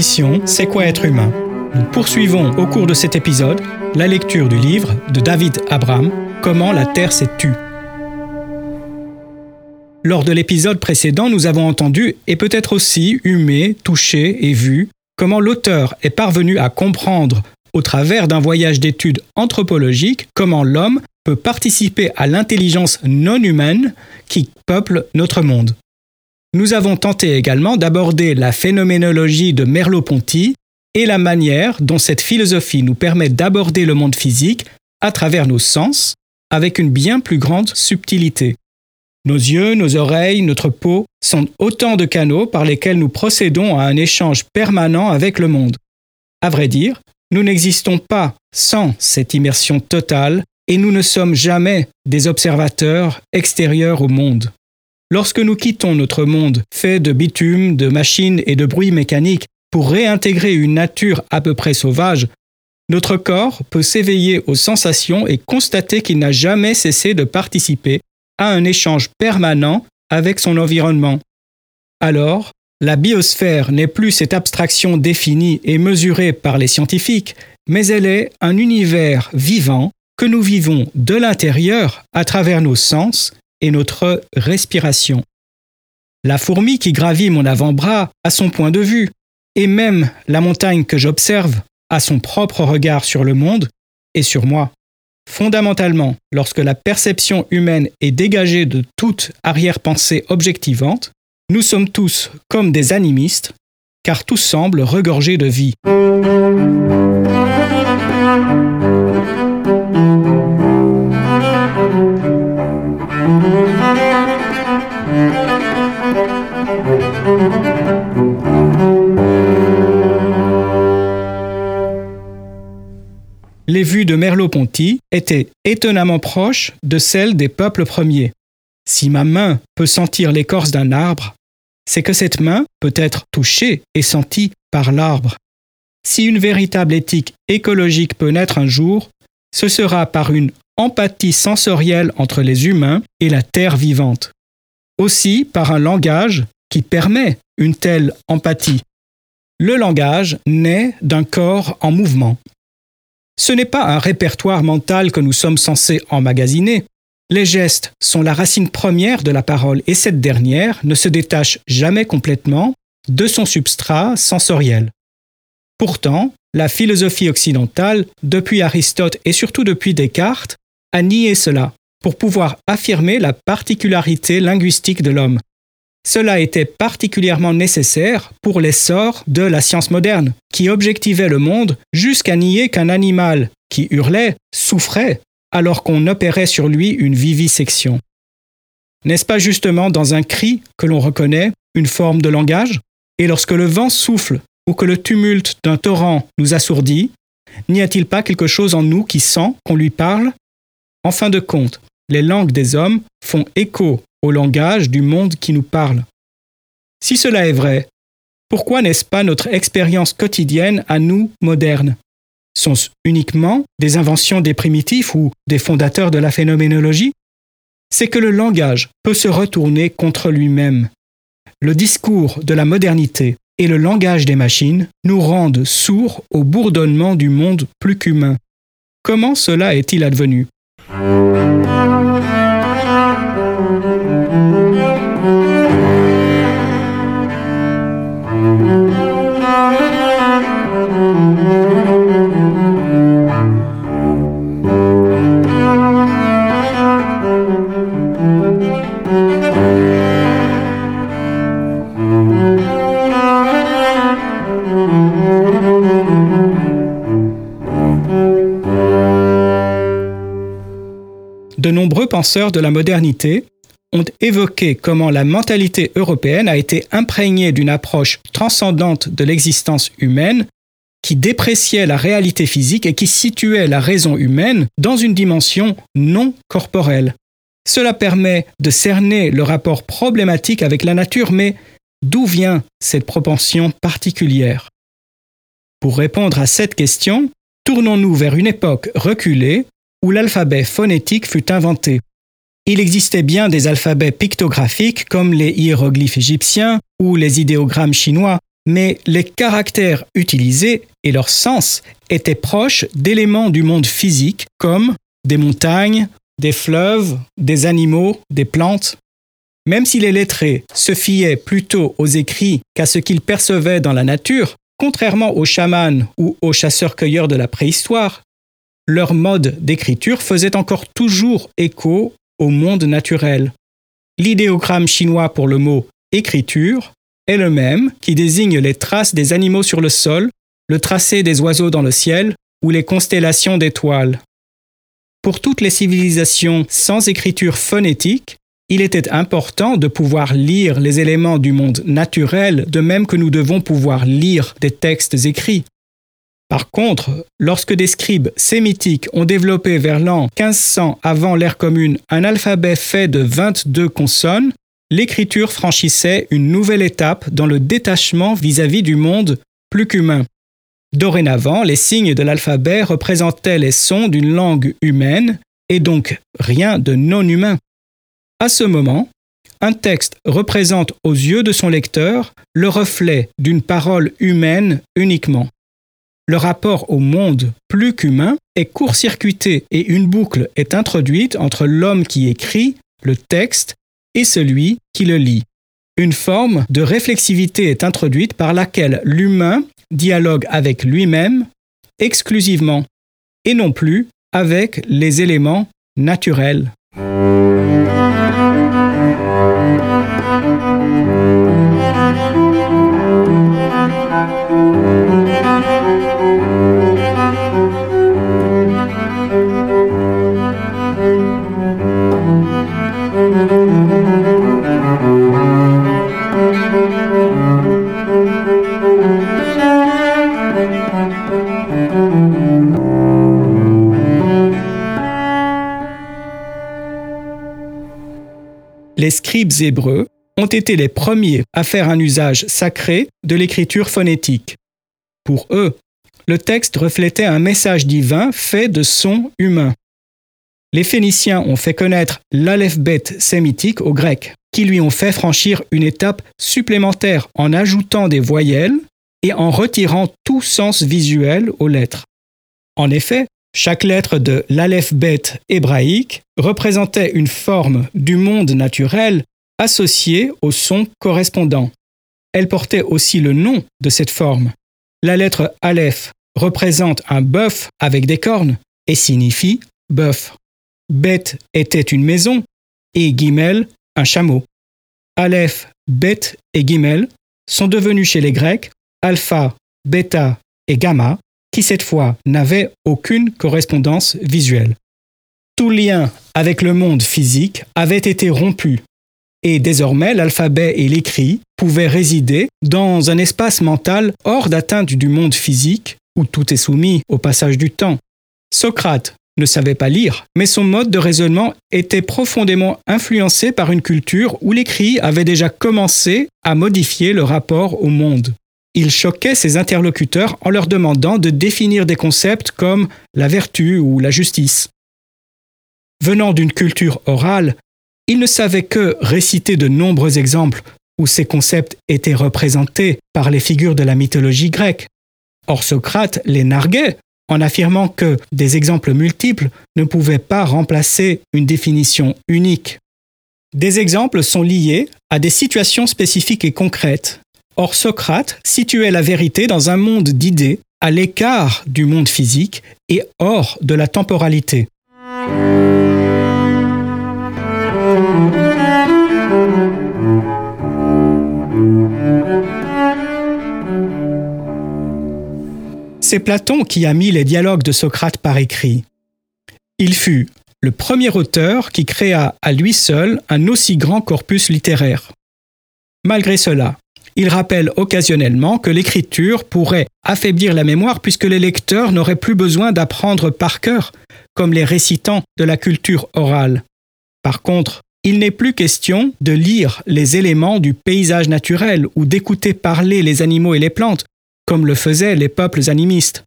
C'est quoi être humain? Nous poursuivons au cours de cet épisode la lecture du livre de David Abram, Comment la Terre s'est tue. Lors de l'épisode précédent, nous avons entendu et peut-être aussi humé, touché et vu comment l'auteur est parvenu à comprendre au travers d'un voyage d'études anthropologiques comment l'homme peut participer à l'intelligence non humaine qui peuple notre monde. Nous avons tenté également d'aborder la phénoménologie de Merleau-Ponty et la manière dont cette philosophie nous permet d'aborder le monde physique à travers nos sens avec une bien plus grande subtilité. Nos yeux, nos oreilles, notre peau sont autant de canaux par lesquels nous procédons à un échange permanent avec le monde. À vrai dire, nous n'existons pas sans cette immersion totale et nous ne sommes jamais des observateurs extérieurs au monde. Lorsque nous quittons notre monde fait de bitume, de machines et de bruits mécaniques pour réintégrer une nature à peu près sauvage, notre corps peut s'éveiller aux sensations et constater qu'il n'a jamais cessé de participer à un échange permanent avec son environnement. Alors, la biosphère n'est plus cette abstraction définie et mesurée par les scientifiques, mais elle est un univers vivant que nous vivons de l'intérieur à travers nos sens et notre respiration. La fourmi qui gravit mon avant-bras a son point de vue, et même la montagne que j'observe a son propre regard sur le monde et sur moi. Fondamentalement, lorsque la perception humaine est dégagée de toute arrière-pensée objectivante, nous sommes tous comme des animistes, car tout semble regorger de vie. Les vues de Merleau-Ponty étaient étonnamment proches de celles des peuples premiers. Si ma main peut sentir l'écorce d'un arbre, c'est que cette main peut être touchée et sentie par l'arbre. Si une véritable éthique écologique peut naître un jour, ce sera par une empathie sensorielle entre les humains et la terre vivante. Aussi par un langage qui permet une telle empathie. Le langage naît d'un corps en mouvement. Ce n'est pas un répertoire mental que nous sommes censés emmagasiner. Les gestes sont la racine première de la parole et cette dernière ne se détache jamais complètement de son substrat sensoriel. Pourtant, la philosophie occidentale, depuis Aristote et surtout depuis Descartes, a nié cela pour pouvoir affirmer la particularité linguistique de l'homme. Cela était particulièrement nécessaire pour l'essor de la science moderne, qui objectivait le monde jusqu'à nier qu'un animal qui hurlait souffrait alors qu'on opérait sur lui une vivisection. N'est-ce pas justement dans un cri que l'on reconnaît une forme de langage? Et lorsque le vent souffle ou que le tumulte d'un torrent nous assourdit, n'y a-t-il pas quelque chose en nous qui sent qu'on lui parle? En fin de compte, les langues des hommes font écho au langage du monde qui nous parle. Si cela est vrai, pourquoi n'est-ce pas notre expérience quotidienne à nous modernes Sont-ce uniquement des inventions des primitifs ou des fondateurs de la phénoménologie? C'est que le langage peut se retourner contre lui-même. Le discours de la modernité et le langage des machines nous rendent sourds au bourdonnement du monde plus qu'humain. Comment cela est-il advenu? De la modernité ont évoqué comment la mentalité européenne a été imprégnée d'une approche transcendante de l'existence humaine qui dépréciait la réalité physique et qui situait la raison humaine dans une dimension non corporelle. Cela permet de cerner le rapport problématique avec la nature, mais d'où vient cette propension particulière? Pour répondre à cette question, tournons-nous vers une époque reculée où l'alphabet phonétique fut inventé. Il existait bien des alphabets pictographiques comme les hiéroglyphes égyptiens ou les idéogrammes chinois, mais les caractères utilisés et leur sens étaient proches d'éléments du monde physique comme des montagnes, des fleuves, des animaux, des plantes. Même si les lettrés se fiaient plutôt aux écrits qu'à ce qu'ils percevaient dans la nature, contrairement aux chamans ou aux chasseurs-cueilleurs de la préhistoire, leur mode d'écriture faisait encore toujours écho au monde naturel. L'idéogramme chinois pour le mot écriture est le même qui désigne les traces des animaux sur le sol, le tracé des oiseaux dans le ciel ou les constellations d'étoiles. Pour toutes les civilisations sans écriture phonétique, il était important de pouvoir lire les éléments du monde naturel de même que nous devons pouvoir lire des textes écrits. Par contre, lorsque des scribes sémitiques ont développé vers l'an 1500 avant l'ère commune un alphabet fait de 22 consonnes, l'écriture franchissait une nouvelle étape dans le détachement vis-à-vis du monde plus qu'humain. Dorénavant, les signes de l'alphabet représentaient les sons d'une langue humaine et donc rien de non humain. À ce moment, un texte représente aux yeux de son lecteur le reflet d'une parole humaine uniquement. Le rapport au monde plus qu'humain est court-circuité et une boucle est introduite entre l'homme qui écrit le texte et celui qui le lit. Une forme de réflexivité est introduite par laquelle l'humain dialogue avec lui-même exclusivement et non plus avec les éléments naturels. Scribes hébreux ont été les premiers à faire un usage sacré de l'écriture phonétique. Pour eux, le texte reflétait un message divin fait de sons humains. Les Phéniciens ont fait connaître l'alphabet sémitique aux Grecs, qui lui ont fait franchir une étape supplémentaire en ajoutant des voyelles et en retirant tout sens visuel aux lettres. En effet, chaque lettre de l'alphabet hébraïque représentait une forme du monde naturel associée au son correspondant. Elle portait aussi le nom de cette forme. La lettre Aleph représente un bœuf avec des cornes et signifie bœuf. Bet était une maison et Gimel un chameau. Aleph, Bet et Gimel sont devenus chez les Grecs alpha, bêta et gamma cette fois n'avait aucune correspondance visuelle. Tout lien avec le monde physique avait été rompu, et désormais l'alphabet et l'écrit pouvaient résider dans un espace mental hors d'atteinte du monde physique, où tout est soumis au passage du temps. Socrate ne savait pas lire, mais son mode de raisonnement était profondément influencé par une culture où l'écrit avait déjà commencé à modifier le rapport au monde. Il choquait ses interlocuteurs en leur demandant de définir des concepts comme la vertu ou la justice. Venant d'une culture orale, il ne savait que réciter de nombreux exemples où ces concepts étaient représentés par les figures de la mythologie grecque. Or Socrate les narguait en affirmant que des exemples multiples ne pouvaient pas remplacer une définition unique. Des exemples sont liés à des situations spécifiques et concrètes, Or Socrate situait la vérité dans un monde d'idées, à l'écart du monde physique et hors de la temporalité. C'est Platon qui a mis les dialogues de Socrate par écrit. Il fut le premier auteur qui créa à lui seul un aussi grand corpus littéraire. Malgré cela, il rappelle occasionnellement que l'écriture pourrait affaiblir la mémoire puisque les lecteurs n'auraient plus besoin d'apprendre par cœur, comme les récitants de la culture orale. Par contre, il n'est plus question de lire les éléments du paysage naturel ou d'écouter parler les animaux et les plantes, comme le faisaient les peuples animistes.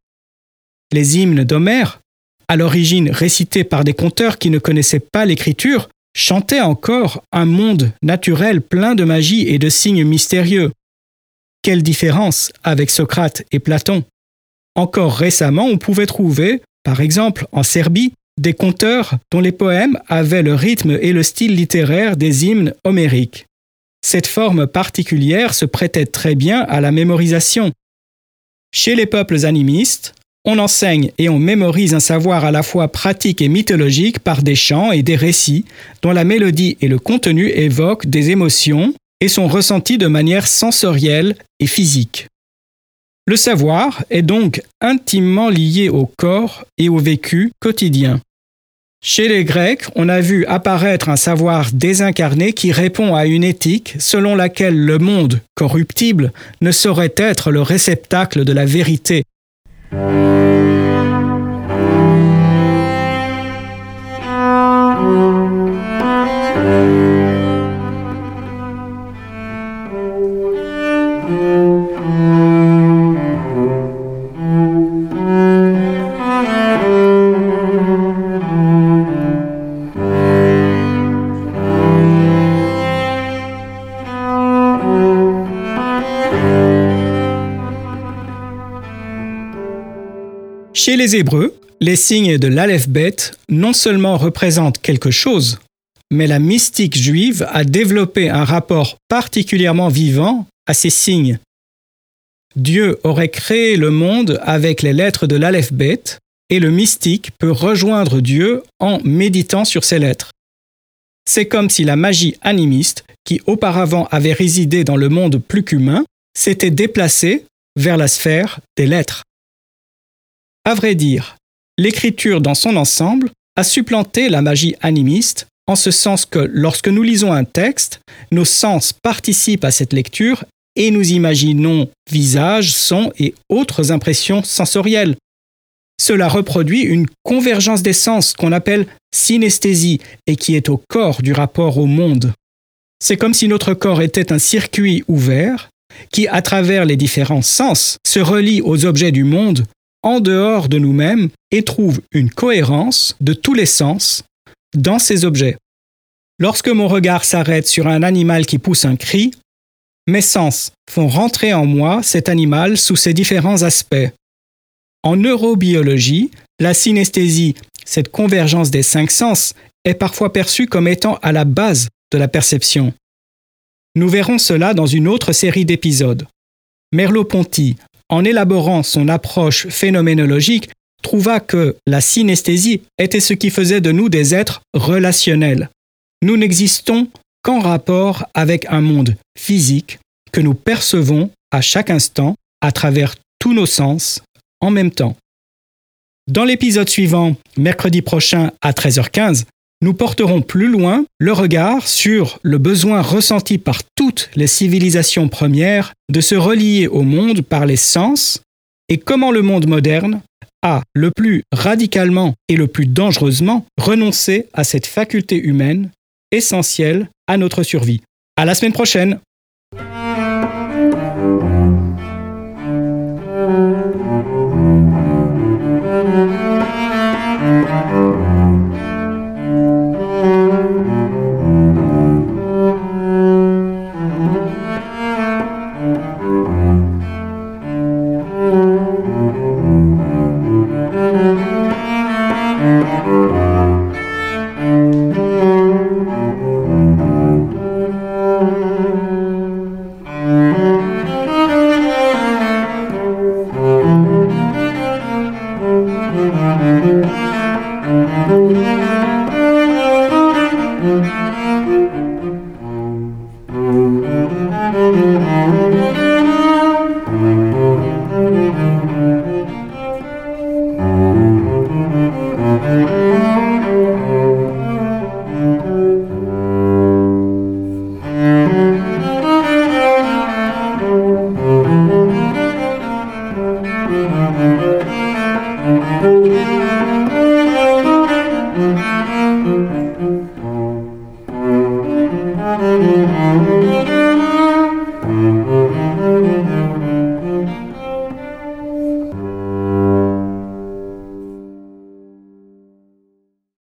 Les hymnes d'Homère, à l'origine récités par des conteurs qui ne connaissaient pas l'écriture, chantaient encore un monde naturel plein de magie et de signes mystérieux. Quelle différence avec Socrate et Platon? Encore récemment, on pouvait trouver, par exemple en Serbie, des conteurs dont les poèmes avaient le rythme et le style littéraire des hymnes homériques. Cette forme particulière se prêtait très bien à la mémorisation. Chez les peuples animistes, on enseigne et on mémorise un savoir à la fois pratique et mythologique par des chants et des récits dont la mélodie et le contenu évoquent des émotions et sont ressentis de manière sensorielle et physique. Le savoir est donc intimement lié au corps et au vécu quotidien. Chez les Grecs, on a vu apparaître un savoir désincarné qui répond à une éthique selon laquelle le monde corruptible ne saurait être le réceptacle de la vérité. Chez les Hébreux, les signes de l'Aleph-Bet non seulement représentent quelque chose, mais la mystique juive a développé un rapport particulièrement vivant à ces signes. Dieu aurait créé le monde avec les lettres de l'Aleph-Bet et le mystique peut rejoindre Dieu en méditant sur ces lettres. C'est comme si la magie animiste, qui auparavant avait résidé dans le monde plus qu'humain, s'était déplacée vers la sphère des lettres. À vrai dire, l'écriture dans son ensemble a supplanté la magie animiste en ce sens que lorsque nous lisons un texte, nos sens participent à cette lecture et nous imaginons visages, sons et autres impressions sensorielles. Cela reproduit une convergence des sens qu'on appelle synesthésie et qui est au corps du rapport au monde. C'est comme si notre corps était un circuit ouvert qui, à travers les différents sens, se relie aux objets du monde en dehors de nous-mêmes et trouve une cohérence de tous les sens dans ces objets. Lorsque mon regard s'arrête sur un animal qui pousse un cri, mes sens font rentrer en moi cet animal sous ses différents aspects. En neurobiologie, la synesthésie, cette convergence des cinq sens, est parfois perçue comme étant à la base de la perception. Nous verrons cela dans une autre série d'épisodes. Merleau-Ponty, en élaborant son approche phénoménologique, trouva que la synesthésie était ce qui faisait de nous des êtres relationnels. Nous n'existons qu'en rapport avec un monde physique que nous percevons à chaque instant à travers tous nos sens en même temps. Dans l'épisode suivant, mercredi prochain à 13h15, nous porterons plus loin le regard sur le besoin ressenti par toutes les civilisations premières de se relier au monde par les sens et comment le monde moderne a le plus radicalement et le plus dangereusement renoncé à cette faculté humaine essentielle à notre survie. À la semaine prochaine!